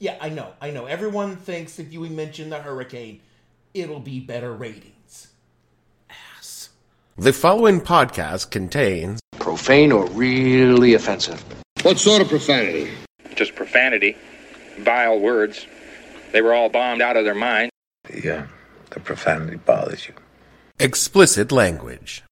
Yeah, I know. I know. Everyone thinks if you mention the hurricane, it'll be better ratings. Ass. The following podcast contains Profane or really offensive? What sort of profanity? just profanity, vile words. They were all bombed out of their mind. Yeah, the profanity bothers you. explicit language.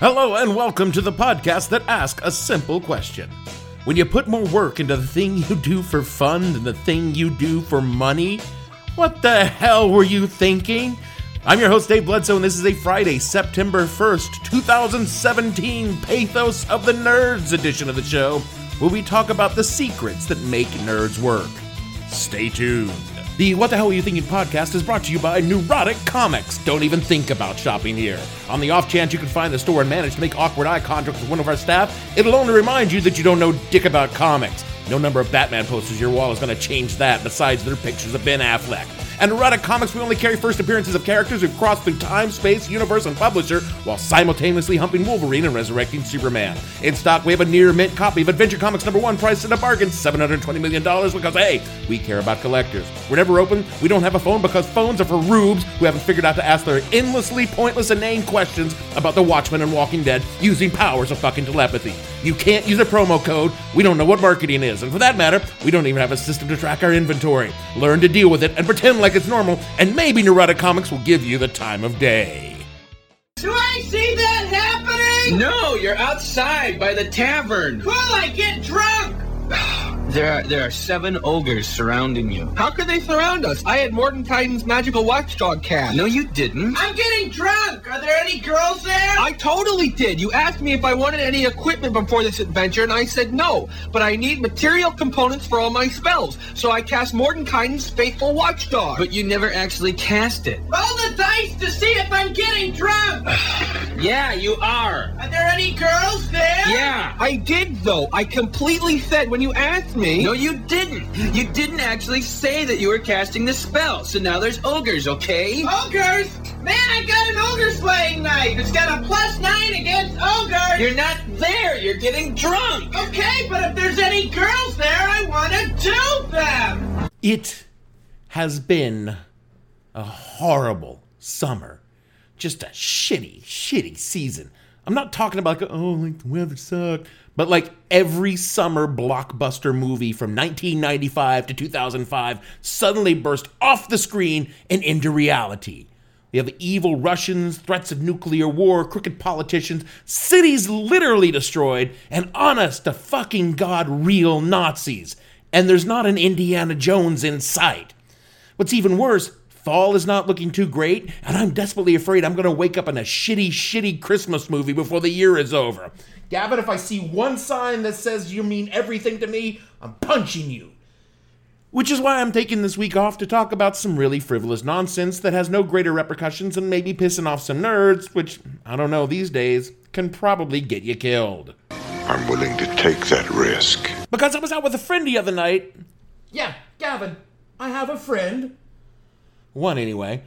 Hello, and welcome to the podcast that asks a simple question. When you put more work into the thing you do for fun than the thing you do for money, what the hell were you thinking? I'm your host, Dave Bledsoe, and this is a Friday, September 1st, 2017 Pathos of the Nerds edition of the show, where we talk about the secrets that make nerds work. Stay tuned. The What the Hell Are You Thinking podcast is brought to you by Neurotic Comics. Don't even think about shopping here. On the off chance you can find the store and manage to make awkward eye contact with one of our staff, it'll only remind you that you don't know dick about comics. No number of Batman posters your wall is going to change that, besides their pictures of Ben Affleck. And Neurotic Comics, we only carry first appearances of characters who've crossed through time, space, universe, and publisher while simultaneously humping Wolverine and resurrecting Superman. In stock, we have a near mint copy of Adventure Comics number one, priced at a bargain $720 million because, hey, we care about collectors. We're never open, we don't have a phone because phones are for rubes who haven't figured out to ask their endlessly pointless inane questions about the Watchmen and Walking Dead using powers of fucking telepathy. You can't use a promo code, we don't know what marketing is, and for that matter, we don't even have a system to track our inventory. Learn to deal with it and pretend like it's normal, and maybe Neurotic Comics will give you the time of day. Do I see that happening? No, you're outside by the tavern. Will I get drunk? There are there are seven ogres surrounding you. How could they surround us? I had Mordenkainen's magical watchdog cast. No, you didn't. I'm getting drunk. Are there any girls there? I totally did. You asked me if I wanted any equipment before this adventure, and I said no. But I need material components for all my spells, so I cast Mordenkainen's faithful watchdog. But you never actually cast it. Roll the dice to see if I'm getting drunk. Yeah, you are. Are there any girls there? Yeah. I did though. I completely said when you asked me. No, you didn't. You didn't actually say that you were casting the spell. So now there's ogres, okay? Ogres? Man, I got an ogre slaying knife. It's got a plus nine against ogres. You're not there. You're getting drunk. Okay, but if there's any girls there, I want to do them. It has been a horrible summer. Just a shitty, shitty season. I'm not talking about, like, oh, like the weather sucked, but like every summer blockbuster movie from 1995 to 2005 suddenly burst off the screen and into reality. We have evil Russians, threats of nuclear war, crooked politicians, cities literally destroyed, and honest to fucking God, real Nazis. And there's not an Indiana Jones in sight. What's even worse, fall is not looking too great, and I'm desperately afraid I'm gonna wake up in a shitty, shitty Christmas movie before the year is over. Gavin, if I see one sign that says you mean everything to me, I'm punching you. Which is why I'm taking this week off to talk about some really frivolous nonsense that has no greater repercussions than maybe pissing off some nerds, which, I don't know, these days, can probably get you killed. I'm willing to take that risk. Because I was out with a friend the other night. Yeah, Gavin, I have a friend. One anyway.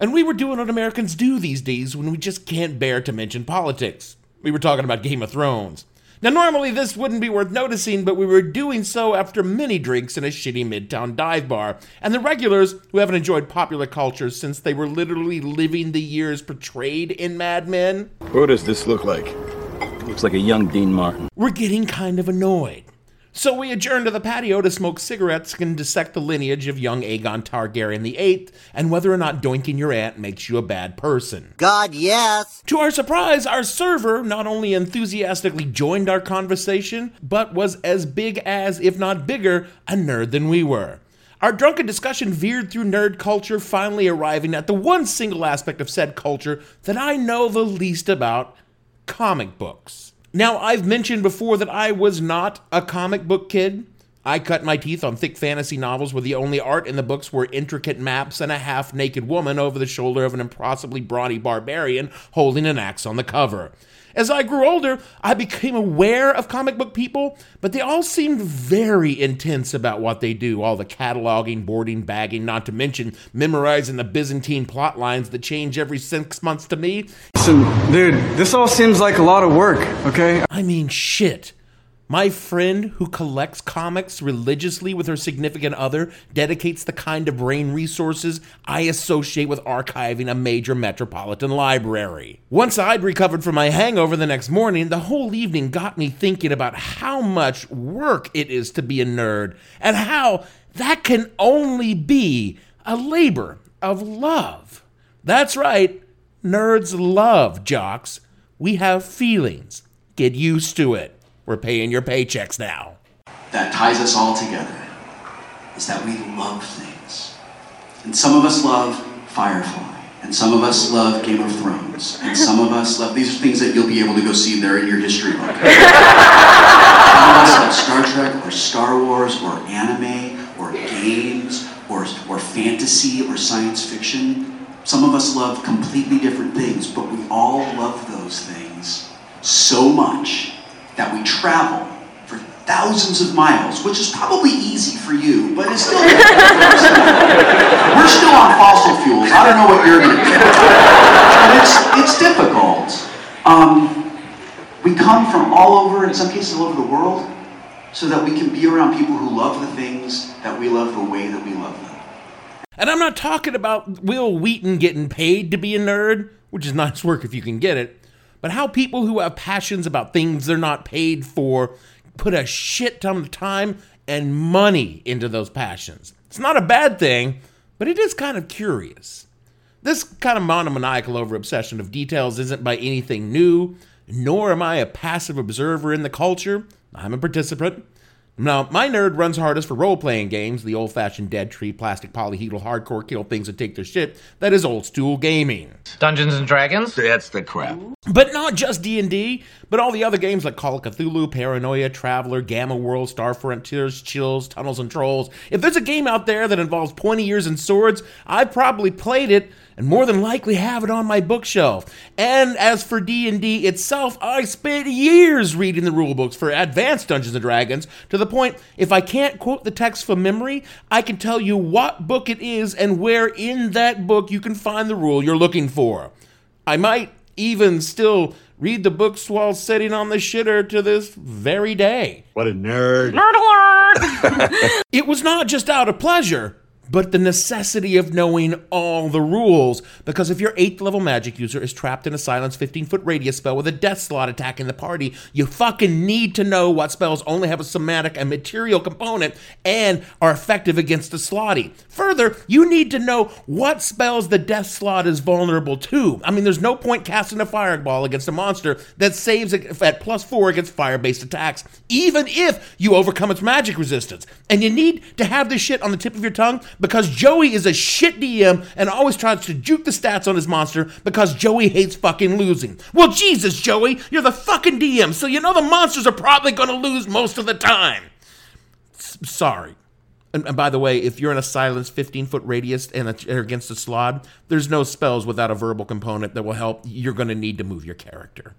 And we were doing what Americans do these days when we just can't bear to mention politics. We were talking about Game of Thrones. Now, normally this wouldn't be worth noticing, but we were doing so after many drinks in a shitty midtown dive bar. And the regulars, who haven't enjoyed popular culture since they were literally living the years portrayed in Mad Men, What does this look like? Looks like a young Dean Martin. We're getting kind of annoyed. So we adjourned to the patio to smoke cigarettes and dissect the lineage of young Aegon Targaryen VIII and whether or not doinking your aunt makes you a bad person. God, yes. To our surprise, our server not only enthusiastically joined our conversation, but was as big as, if not bigger, a nerd than we were. Our drunken discussion veered through nerd culture, finally arriving at the one single aspect of said culture that I know the least about comic books. Now, I've mentioned before that I was not a comic book kid. I cut my teeth on thick fantasy novels where the only art in the books were intricate maps and a half naked woman over the shoulder of an impossibly brawny barbarian holding an axe on the cover. As I grew older, I became aware of comic book people, but they all seemed very intense about what they do. All the cataloging, boarding, bagging, not to mention memorizing the Byzantine plot lines that change every six months to me. Listen, dude, this all seems like a lot of work, okay? I mean, shit. My friend who collects comics religiously with her significant other dedicates the kind of brain resources I associate with archiving a major metropolitan library. Once I'd recovered from my hangover the next morning, the whole evening got me thinking about how much work it is to be a nerd and how that can only be a labor of love. That's right, nerds love jocks. We have feelings. Get used to it. We're paying your paychecks now. That ties us all together is that we love things. And some of us love Firefly, and some of us love Game of Thrones, and some of us love these are things that you'll be able to go see there in your history book. some of us love Star Trek or Star Wars or anime or games or, or fantasy or science fiction. Some of us love completely different things, but we all love those things so much that we travel for thousands of miles, which is probably easy for you, but it's still we're still on fossil fuels. I don't know what you're going to do, but it's it's difficult. Um, we come from all over, in some cases, all over the world, so that we can be around people who love the things that we love the way that we love them. And I'm not talking about Wil Wheaton getting paid to be a nerd, which is nice work if you can get it but how people who have passions about things they're not paid for put a shit ton of time and money into those passions. It's not a bad thing, but it is kind of curious. This kind of monomaniacal over obsession of details isn't by anything new, nor am I a passive observer in the culture. I'm a participant. Now, my nerd runs hardest for role playing games, the old fashioned dead tree, plastic polyhedral, hardcore kill things and take their shit. That is old school gaming. Dungeons and Dragons? That's the crap. But not just D&D, but all the other games like Call of Cthulhu, Paranoia, Traveller, Gamma World, Star Frontiers, Chills, Tunnels and Trolls. If there's a game out there that involves pointy ears and swords, I've probably played it and more than likely have it on my bookshelf. And as for D&D itself, I spent years reading the rulebooks for advanced Dungeons & Dragons to the point if I can't quote the text from memory, I can tell you what book it is and where in that book you can find the rule you're looking for. I might even still read the books while sitting on the shitter to this very day. What a nerd. Nerd alert! it was not just out of pleasure but the necessity of knowing all the rules. Because if your 8th level magic user is trapped in a silence 15 foot radius spell with a death slaad attacking the party, you fucking need to know what spells only have a somatic and material component and are effective against the slaadi. Further, you need to know what spells the death slaad is vulnerable to. I mean, there's no point casting a fireball against a monster that saves at plus 4 against fire based attacks, even if you overcome its magic resistance. And you need to have this shit on the tip of your tongue because Joey is a shit DM and always tries to juke the stats on his monster because Joey hates fucking losing. Well, Jesus, Joey, you're the fucking DM, so you know the monsters are probably going to lose most of the time. S- sorry. And, and, by the way, if you're in a silence 15 foot radius and a, against a slaad, there's no spells without a verbal component that will help. You're going to need to move your character.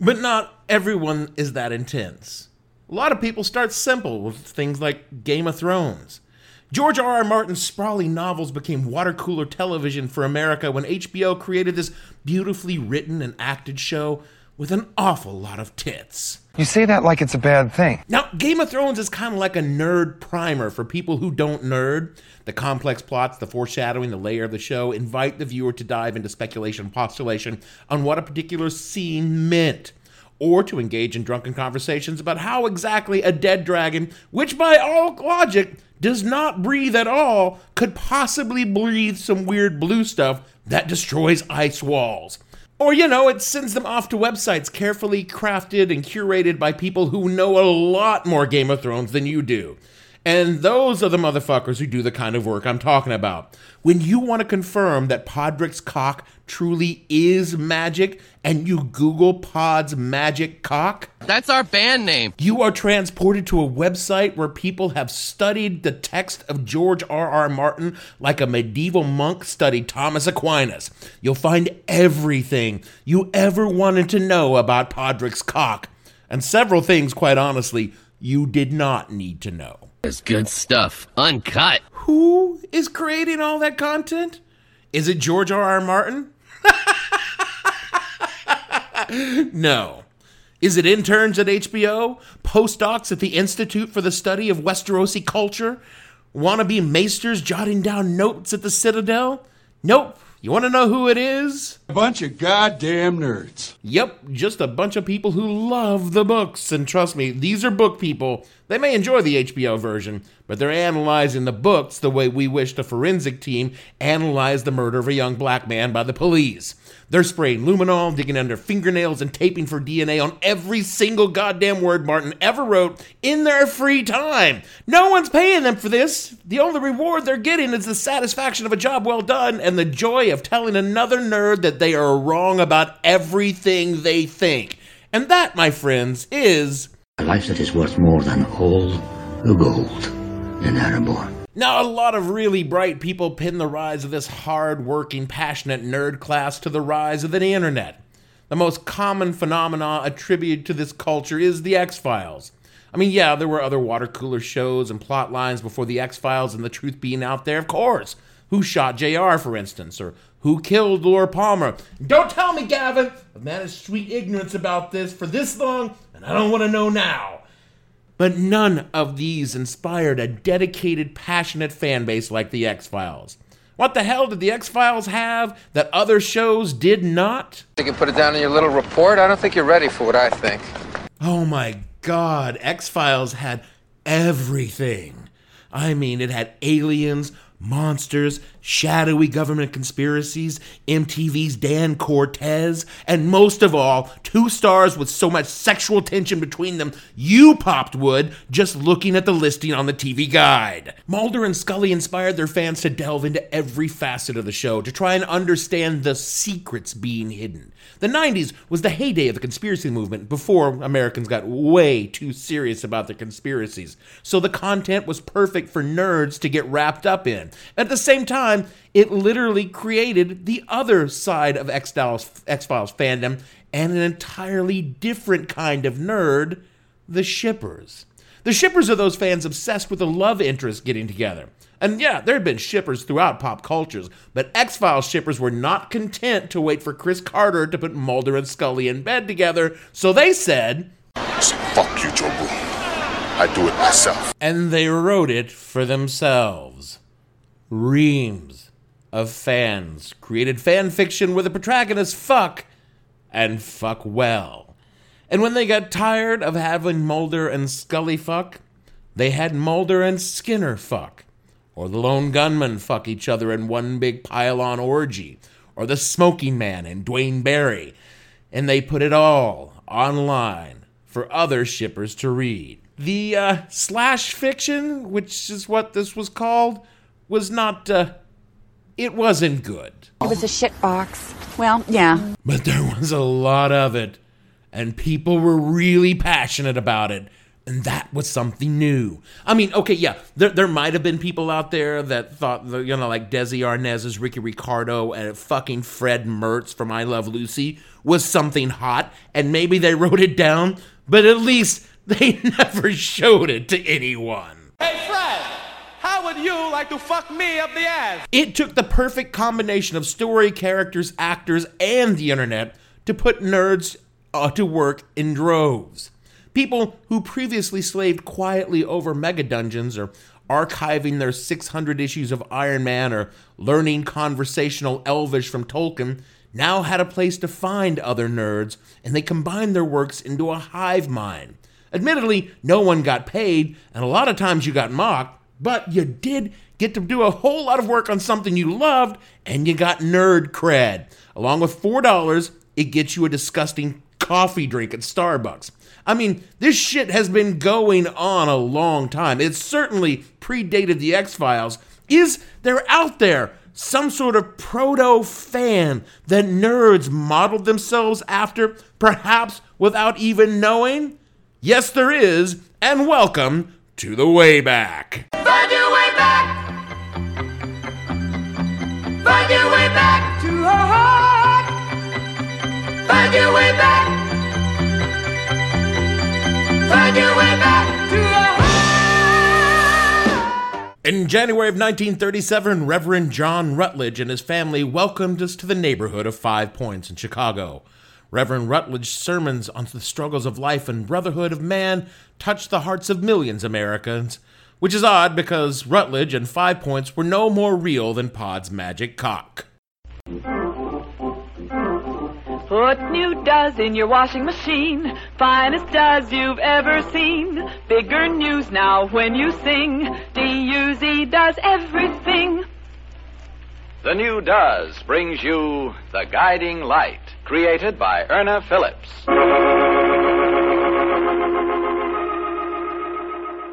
But not everyone is that intense. A lot of people start simple with things like Game of Thrones. George R. R. Martin's sprawling novels became water cooler television for America when HBO created this beautifully written and acted show with an awful lot of tits. You say that like it's a bad thing. Now, Game of Thrones is kind of like a nerd primer for people who don't nerd. The complex plots, the foreshadowing, the layer of the show invite the viewer to dive into speculation and postulation on what a particular scene meant or to engage in drunken conversations about how exactly a dead dragon, which by all logic does not breathe at all could possibly breathe some weird blue stuff that destroys ice walls. Or, you know, it sends them off to websites carefully crafted and curated by people who know a lot more Game of Thrones than you do. And those are the motherfuckers who do the kind of work I'm talking about. When you want to confirm that Podrick's cock truly is magic and you Google Pod's magic cock, That's our band name. you are transported to a website where people have studied the text of George R. R. Martin like a medieval monk studied Thomas Aquinas. You'll find everything you ever wanted to know about Podrick's cock, and several things, quite honestly, you did not need to know. It's good stuff. Uncut. Who is creating all that content? Is it George R. R. Martin? no. Is it interns at HBO? Postdocs at the Institute for the Study of Westerosi Culture? Wannabe maesters jotting down notes at the Citadel? Nope. You want to know who it is? A bunch of goddamn nerds. Yep, just a bunch of people who love the books. And trust me, these are book people. They may enjoy the HBO version, but they're analyzing the books the way we wish the forensic team analyzed the murder of a young black man by the police. They're spraying luminol, digging under fingernails, and taping for DNA on every single goddamn word Martin ever wrote in their free time. No one's paying them for this. The only reward they're getting is the satisfaction of a job well done and the joy of telling another nerd that they are wrong about everything they think. And that, my friends, is A life that is worth more than all the gold Erebor. Now, a lot of really bright people pin the rise of this hard working, passionate nerd class to the rise of the internet. The most common phenomena attributed to this culture is the X Files. I mean, yeah, there were other water cooler shows and plot lines before the X Files and the truth being out there, of course. Who shot JR, for instance, or who killed Laura Palmer? Don't tell me, Gavin! I've managed sweet ignorance about this for this long, and I don't want to know now. But none of these inspired a dedicated, passionate fan base like the X Files. What the hell did the X Files have that other shows did not? You can put it down in your little report. I don't think you're ready for what I think. Oh my god, X Files had everything. I mean, it had aliens, monsters, shadowy government conspiracies, MTV's Dan Cortese, and most of all, two stars with so much sexual tension between them, you popped wood just looking at the listing on the TV guide. Mulder and Scully inspired their fans to delve into every facet of the show to try and understand the secrets being hidden. The 90s was the heyday of the conspiracy movement before Americans got way too serious about their conspiracies. So the content was perfect for nerds to get wrapped up in. At the same time, it literally created the other side of X Files fandom and an entirely different kind of nerd the shippers. The shippers are those fans obsessed with a love interest getting together. And yeah, there had been shippers throughout pop cultures, but X Files shippers were not content to wait for Chris Carter to put Mulder and Scully in bed together, so they said, Fuck you, Jobu. I do it myself. and they wrote it for themselves. Reams of fans created fan fiction where the protagonists fuck and fuck well. And when they got tired of having Mulder and Scully fuck, they had Mulder and Skinner fuck. Or the lone gunman fuck each other in one big pile on orgy. Or the smoking man and Duane Barry. And they put it all online for other shippers to read. The uh, slash fiction, which is what this was called, was not, uh, it wasn't good. It was a shit box. Well, yeah. But there was a lot of it, and people were really passionate about it, and that was something new. I mean, okay, yeah, there, there might have been people out there that thought, that, you know, like Desi Arnaz's Ricky Ricardo and fucking Fred Mertz from I Love Lucy was something hot, and maybe they wrote it down, but at least they never showed it to anyone. Hey, Fred, how would you like to fuck me up the ass? It took the perfect combination of story, characters, actors, and the internet to put nerds uh, to work in droves. People who previously slaved quietly over mega dungeons or archiving their 600 issues of Iron Man or learning conversational Elvish from Tolkien now had a place to find other nerds, and they combined their works into a hive mind. Admittedly, no one got paid, and a lot of times you got mocked, but you did get to do a whole lot of work on something you loved, and you got nerd cred. Along with $4, it gets you a disgusting coffee drink at Starbucks. I mean, this shit has been going on a long time. It certainly predated The X Files. Is there out there some sort of proto fan that nerds modeled themselves after, perhaps without even knowing? Yes, there is, and welcome to the Wayback. Find your way back. Find your way back In January of 1937, Reverend John Rutledge and his family welcomed us to the neighborhood of Five Points in Chicago. Reverend Rutledge's sermons on the struggles of life and brotherhood of man touched the hearts of millions of Americans, which is odd because Rutledge and Five Points were no more real than Pod's magic cock. Put new Duz in your washing machine. Finest Duz you've ever seen. Bigger news now when you sing. D-U-Z does everything. The new Duz brings you The Guiding Light, created by Irna Phillips.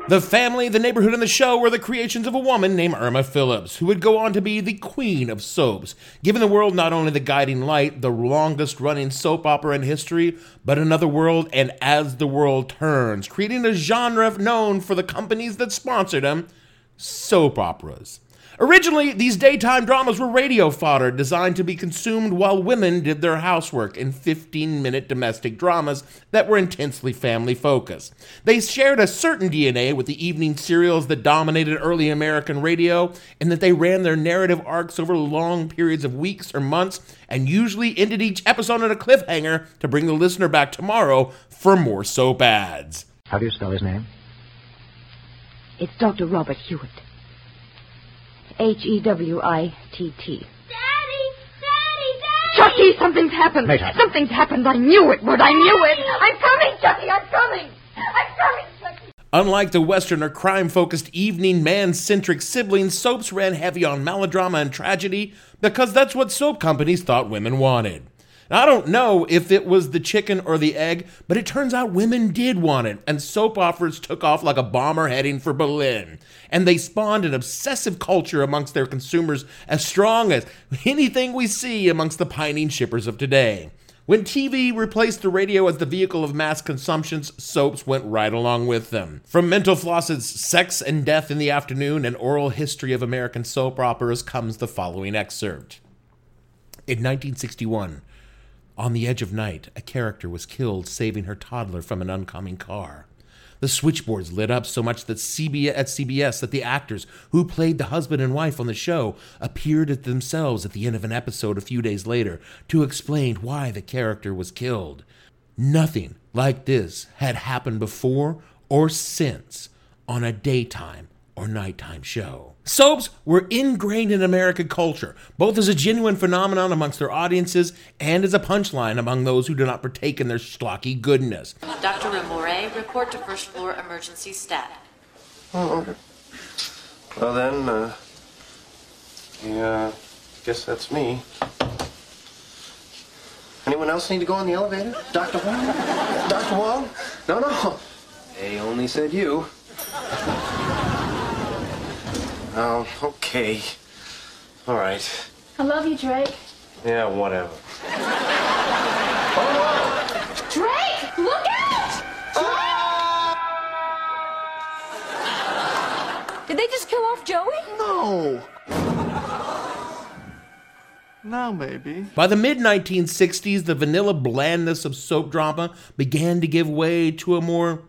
The family, the neighborhood, and the show were the creations of a woman named Irna Phillips, who would go on to be the queen of soaps, giving the world not only The Guiding Light, the longest running soap opera in history, but Another World and As the World Turns, creating a genre known for the companies that sponsored them soap operas. Originally, these daytime dramas were radio fodder designed to be consumed while women did their housework in 15 minute domestic dramas that were intensely family focused. They shared a certain DNA with the evening serials that dominated early American radio, in that they ran their narrative arcs over long periods of weeks or months and usually ended each episode on a cliffhanger to bring the listener back tomorrow for more soap ads. How do you spell his name? It's Dr. Robert Hewitt. H E W I T T. Daddy Daddy Daddy Chucky, something's happened. Meta. Something's happened. I knew it would. I knew it. I'm coming, Chucky. I'm coming. I'm coming, Chucky. Unlike the Western or crime focused evening man centric siblings, soaps ran heavy on melodrama and tragedy because that's what soap companies thought women wanted. Now, I don't know if it was the chicken or the egg, but it turns out women did want it, and soap operas took off like a bomber heading for Berlin. And they spawned an obsessive culture amongst their consumers as strong as anything we see amongst the pining shippers of today. When TV replaced the radio as the vehicle of mass consumption, soaps went right along with them. From Mental Floss's Sex and Death in the Afternoon and Oral History of American Soap Operas comes the following excerpt. In 1961, on the edge of night, a character was killed saving her toddler from an oncoming car. The switchboards lit up so much that CBS, at CBS that the actors who played the husband and wife on the show appeared at themselves at the end of an episode a few days later to explain why the character was killed. Nothing like this had happened before or since on a daytime or nighttime show. Soaps were ingrained in American culture, both as a genuine phenomenon amongst their audiences and as a punchline among those who do not partake in their schlocky goodness. Dr. Ramoray, report to first floor emergency stat. Oh, okay. Well then, uh, yeah, guess that's me. Anyone else need to go on the elevator? Dr. Wong? Dr. Wong? No, no. They only said you. Oh, okay. All right. I love you, Drake. Yeah, whatever. Drake, look out! Drake! Did they just kill off Joey? No. Now, maybe. By the mid 1960s, the vanilla blandness of soap drama began to give way to a more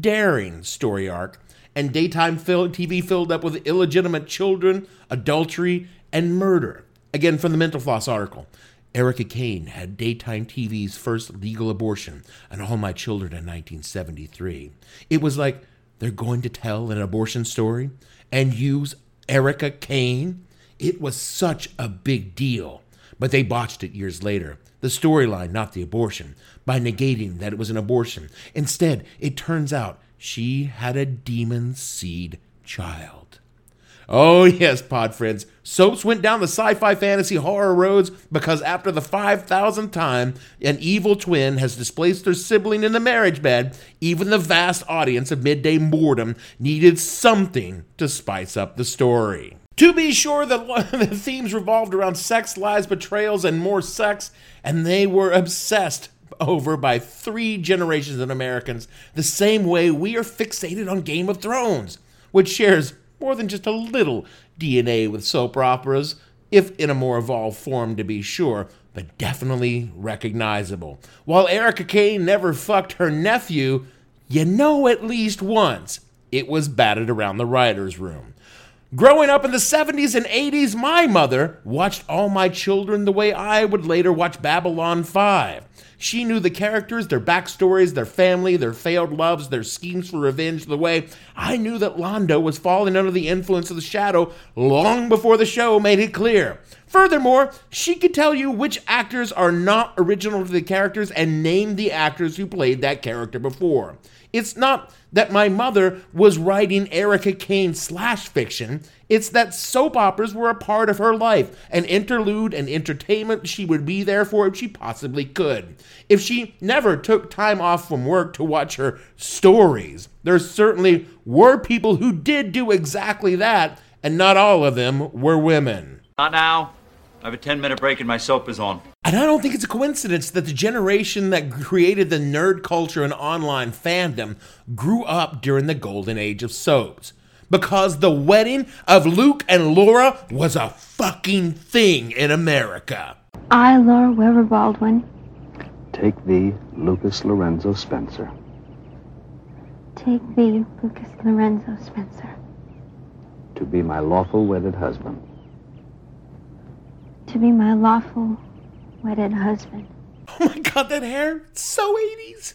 daring story arc, and daytime TV filled up with illegitimate children, adultery, and murder. Again, from the Mental Floss article. Erica Kane had daytime TV's first legal abortion and All My Children in 1973. It was like they're going to tell an abortion story and use Erica Kane. It was such a big deal, but they botched it years later. The storyline, not the abortion, by negating that it was an abortion. Instead, it turns out she had a demon seed child. Oh, yes, pod friends. Soaps went down the sci fi fantasy horror roads because after the 5,000th time an evil twin has displaced their sibling in the marriage bed, even the vast audience of midday boredom needed something to spice up the story. To be sure, the, the themes revolved around sex, lies, betrayals, and more sex, and they were obsessed over by three generations of Americans, the same way we are fixated on Game of Thrones, which shares more than just a little DNA with soap operas, if in a more evolved form to be sure, but definitely recognizable. While Erica Kane never fucked her nephew, you know at least once it was batted around the writer's room. Growing up in the 70s and 80s, my mother watched all my children the way I would later watch Babylon 5. She knew the characters, their backstories, their family, their failed loves, their schemes for revenge, the way I knew that Londo was falling under the influence of the shadow long before the show made it clear. Furthermore, she could tell you which actors are not original to the characters and name the actors who played that character before. It's not that my mother was writing Erica Kane slash fiction. It's that soap operas were a part of her life, an interlude and entertainment she would be there for if she possibly could. If she never took time off from work to watch her stories, there certainly were people who did do exactly that, and not all of them were women. Not now. I have a 10 minute break and my soap is on. And I don't think it's a coincidence that the generation that created the nerd culture and online fandom grew up during the golden age of soaps. Because the wedding of Luke and Laura was a fucking thing in America. I, Laura Webber Baldwin, Take thee, Lucas Lorenzo Spencer. take thee, Lucas Lorenzo Spencer, to be my lawful wedded husband. to be my lawful wedded husband. Oh my god, that hair! So 80s.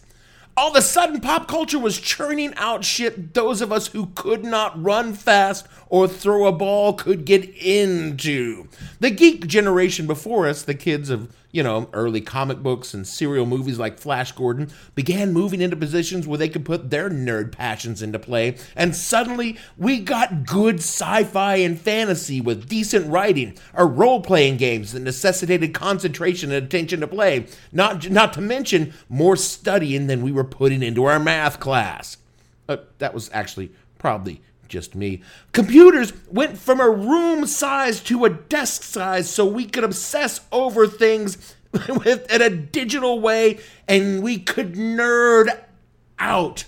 All of a sudden, pop culture was churning out shit those of us who could not run fast or throw a ball could get into. The geek generation before us, the kids of, you know, early comic books and serial movies like Flash Gordon, began moving into positions where they could put their nerd passions into play, and suddenly we got good sci fi and fantasy with decent writing, or role playing games that necessitated concentration and attention to play, not, not to mention more studying than we were putting into our math class. Uh, that was actually probably just me. Computers went from a room size to a desk size so we could obsess over things with, in a digital way and we could nerd out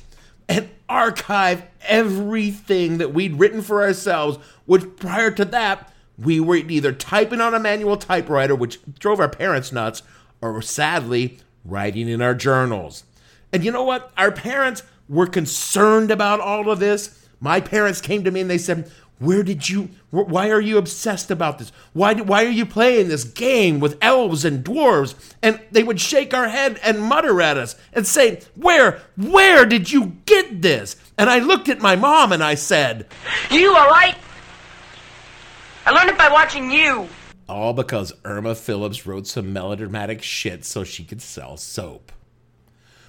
and archive everything that we'd written for ourselves, which prior to that, we were either typing on a manual typewriter, which drove our parents nuts, or sadly, writing in our journals. And you know what? Our parents were concerned about all of this. My parents came to me and they said, "Where did you? wh- Why are you obsessed about this? Why? Why are you playing this game with elves and dwarves?" And they would shake our head and mutter at us and say, "Where? Where did you get this?" And I looked at my mom and I said, You are alright? I learned it by watching you. All because Irna Phillips wrote some melodramatic shit so she could sell soap.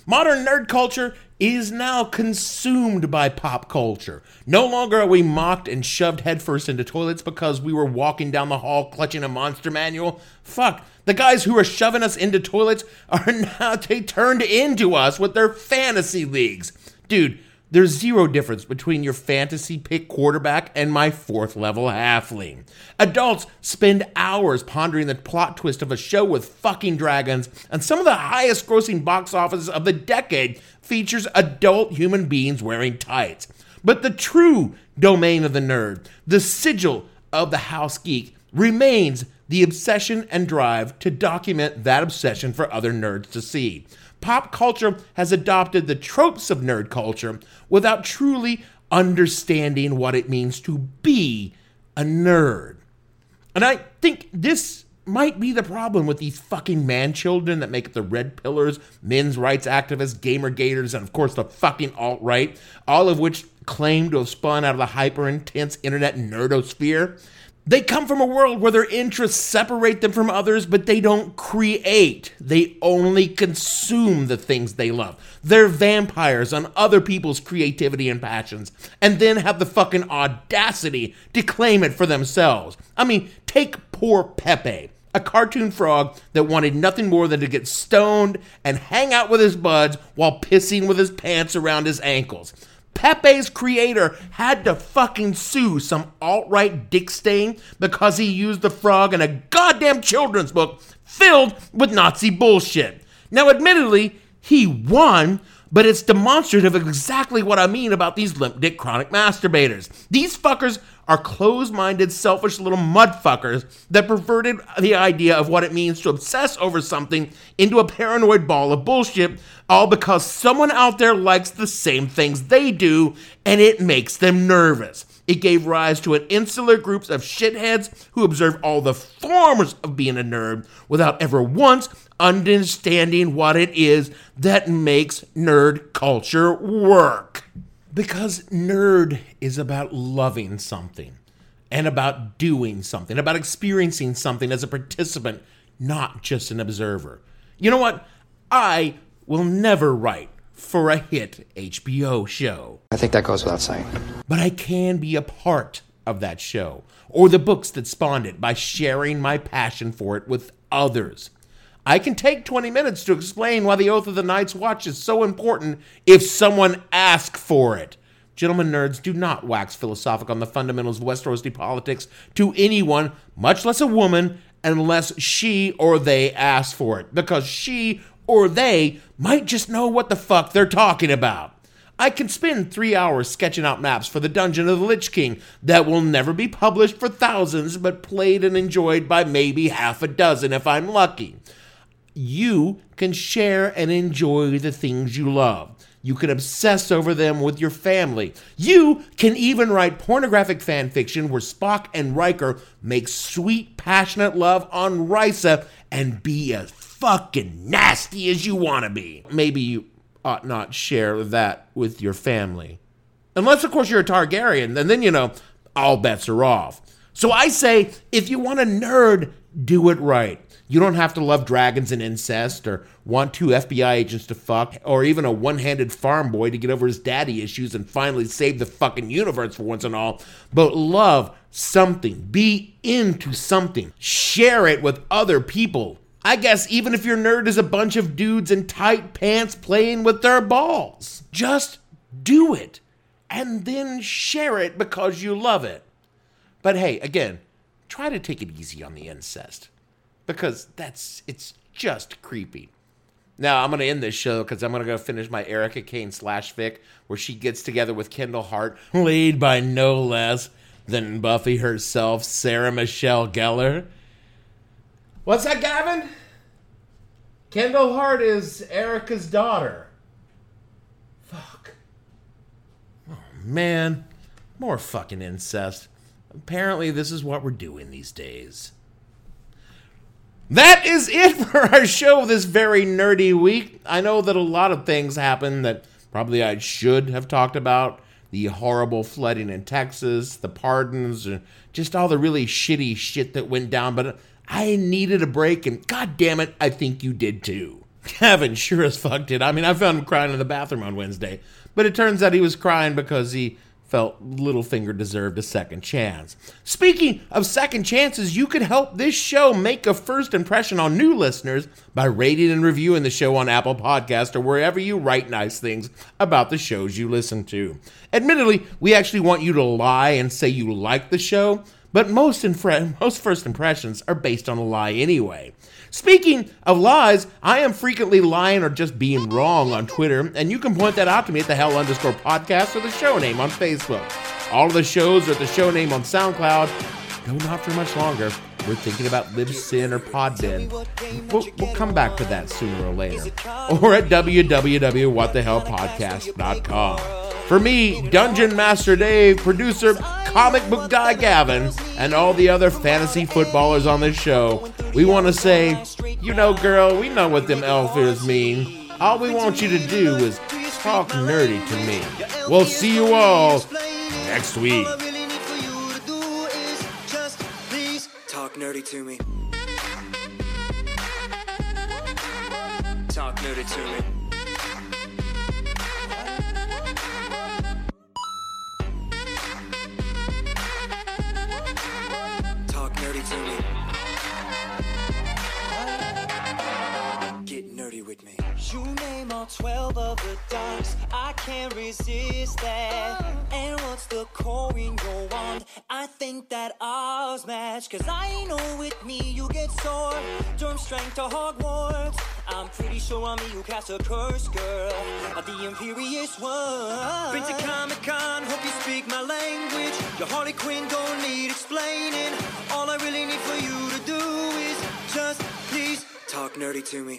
Modern nerd culture is now consumed by pop culture. No longer are we mocked and shoved headfirst into toilets because we were walking down the hall clutching a monster manual. Fuck, the guys who are shoving us into toilets are now they turned into us with their fantasy leagues. Dude, there's zero difference between your fantasy pick quarterback and my fourth level halfling. Adults spend hours pondering the plot twist of a show with fucking dragons, and some of the highest grossing box offices of the decade features adult human beings wearing tights. But the true domain of the nerd, the sigil of the house geek, remains the obsession and drive to document that obsession for other nerds to see. Pop culture has adopted the tropes of nerd culture without truly understanding what it means to be a nerd. And I think this might be the problem with these fucking man children that make up the red pillars, men's rights activists, gamer gators, and of course the fucking alt right, all of which claim to have spun out of the hyper intense internet nerdosphere. They come from a world where their interests separate them from others, but they don't create. They only consume the things they love. They're vampires on other people's creativity and passions, and then have the fucking audacity to claim it for themselves. I mean, take poor Pepe, a cartoon frog that wanted nothing more than to get stoned and hang out with his buds while pissing with his pants around his ankles. Pepe's creator had to fucking sue some alt right dick stain because he used the frog in a goddamn children's book filled with Nazi bullshit. Now, admittedly, he won, but it's demonstrative of exactly what I mean about these limp dick chronic masturbators. These fuckers are closed minded, selfish little mudfuckers that perverted the idea of what it means to obsess over something into a paranoid ball of bullshit, all because someone out there likes the same things they do and it makes them nervous. It gave rise to an insular group of shitheads who observe all the forms of being a nerd without ever once understanding what it is that makes nerd culture work. Because nerd is about loving something and about doing something, about experiencing something as a participant, not just an observer. You know what? I will never write for a hit HBO show. I think that goes without saying. But I can be a part of that show or the books that spawned it by sharing my passion for it with others. I can take 20 minutes to explain why the Oath of the Night's Watch is so important if someone asks for it. Gentlemen nerds, do not wax philosophic on the fundamentals of Westerosi politics to anyone, much less a woman, unless she or they ask for it, because she or they might just know what the fuck they're talking about. I can spend three hours sketching out maps for the Dungeon of the Lich King that will never be published for thousands, but played and enjoyed by maybe half a dozen if I'm lucky. You can share and enjoy the things you love. You can obsess over them with your family. You can even write pornographic fan fiction where Spock and Riker make sweet, passionate love on Risa and be as fucking nasty as you want to be. Maybe you ought not share that with your family. Unless, of course, you're a Targaryen, and then, you know, all bets are off. So I say, if you want a nerd, do it right. You don't have to love dragons and incest, or want two FBI agents to fuck, or even a one handed farm boy to get over his daddy issues and finally save the fucking universe for once and all. But love something, be into something, share it with other people. I guess even if your nerd is a bunch of dudes in tight pants playing with their balls, just do it and then share it because you love it. But hey, again, try to take it easy on the incest because that's it's just creepy. Now I'm gonna end this show because I'm gonna go finish my Erica Kane slash fic where she gets together with Kendall Hart, lead by no less than Buffy herself, Sarah Michelle Gellar. What's that, Gavin? Kendall Hart is Erica's daughter. Fuck. Oh man, more fucking incest. Apparently, this is what we're doing these days. That is it for our show this very nerdy week. I know that a lot of things happened that probably I should have talked about. The horrible flooding in Texas, the pardons, and just all the really shitty shit that went down, but I needed a break, and god damn it, I think you did too. Kevin sure as fuck did. I mean, I found him crying in the bathroom on Wednesday, but it turns out he was crying because he felt Littlefinger deserved a second chance. Speaking of second chances, you could help this show make a first impression on new listeners by rating and reviewing the show on Apple Podcast or wherever you write nice things about the shows you listen to. Admittedly, we actually want you to lie and say you like the show, but most, infre- most first impressions are based on a lie anyway. Speaking of lies, I am frequently lying or just being wrong on Twitter, and you can point that out to me at the hell underscore podcast or the show name on Facebook. All of the shows are at the show name on SoundCloud. No, not for much longer. We're thinking about Libsyn or Podbean. We'll, we'll come back to that sooner or later. Or at www.whatthehellpodcast.com. For me, Dungeon Master Dave, producer, comic book guy Gavin, and all the other fantasy footballers on this show, we want to say, you know, girl, we know what them elf ears mean. All we want you to do is talk nerdy to me. We'll see you all next week. nerdy to me. Talk nerdy to me. Can't resist that. And what's the core in your wand? I think that ours match. Cause I know with me you get sore. Durmstrang to Hogwarts. I'm pretty sure on me you cast a curse, girl. Of the Imperius one. Been to Comic Con, hope you speak my language. Your Harley Quinn don't need explaining. All I really need for you to do is just please talk nerdy to me.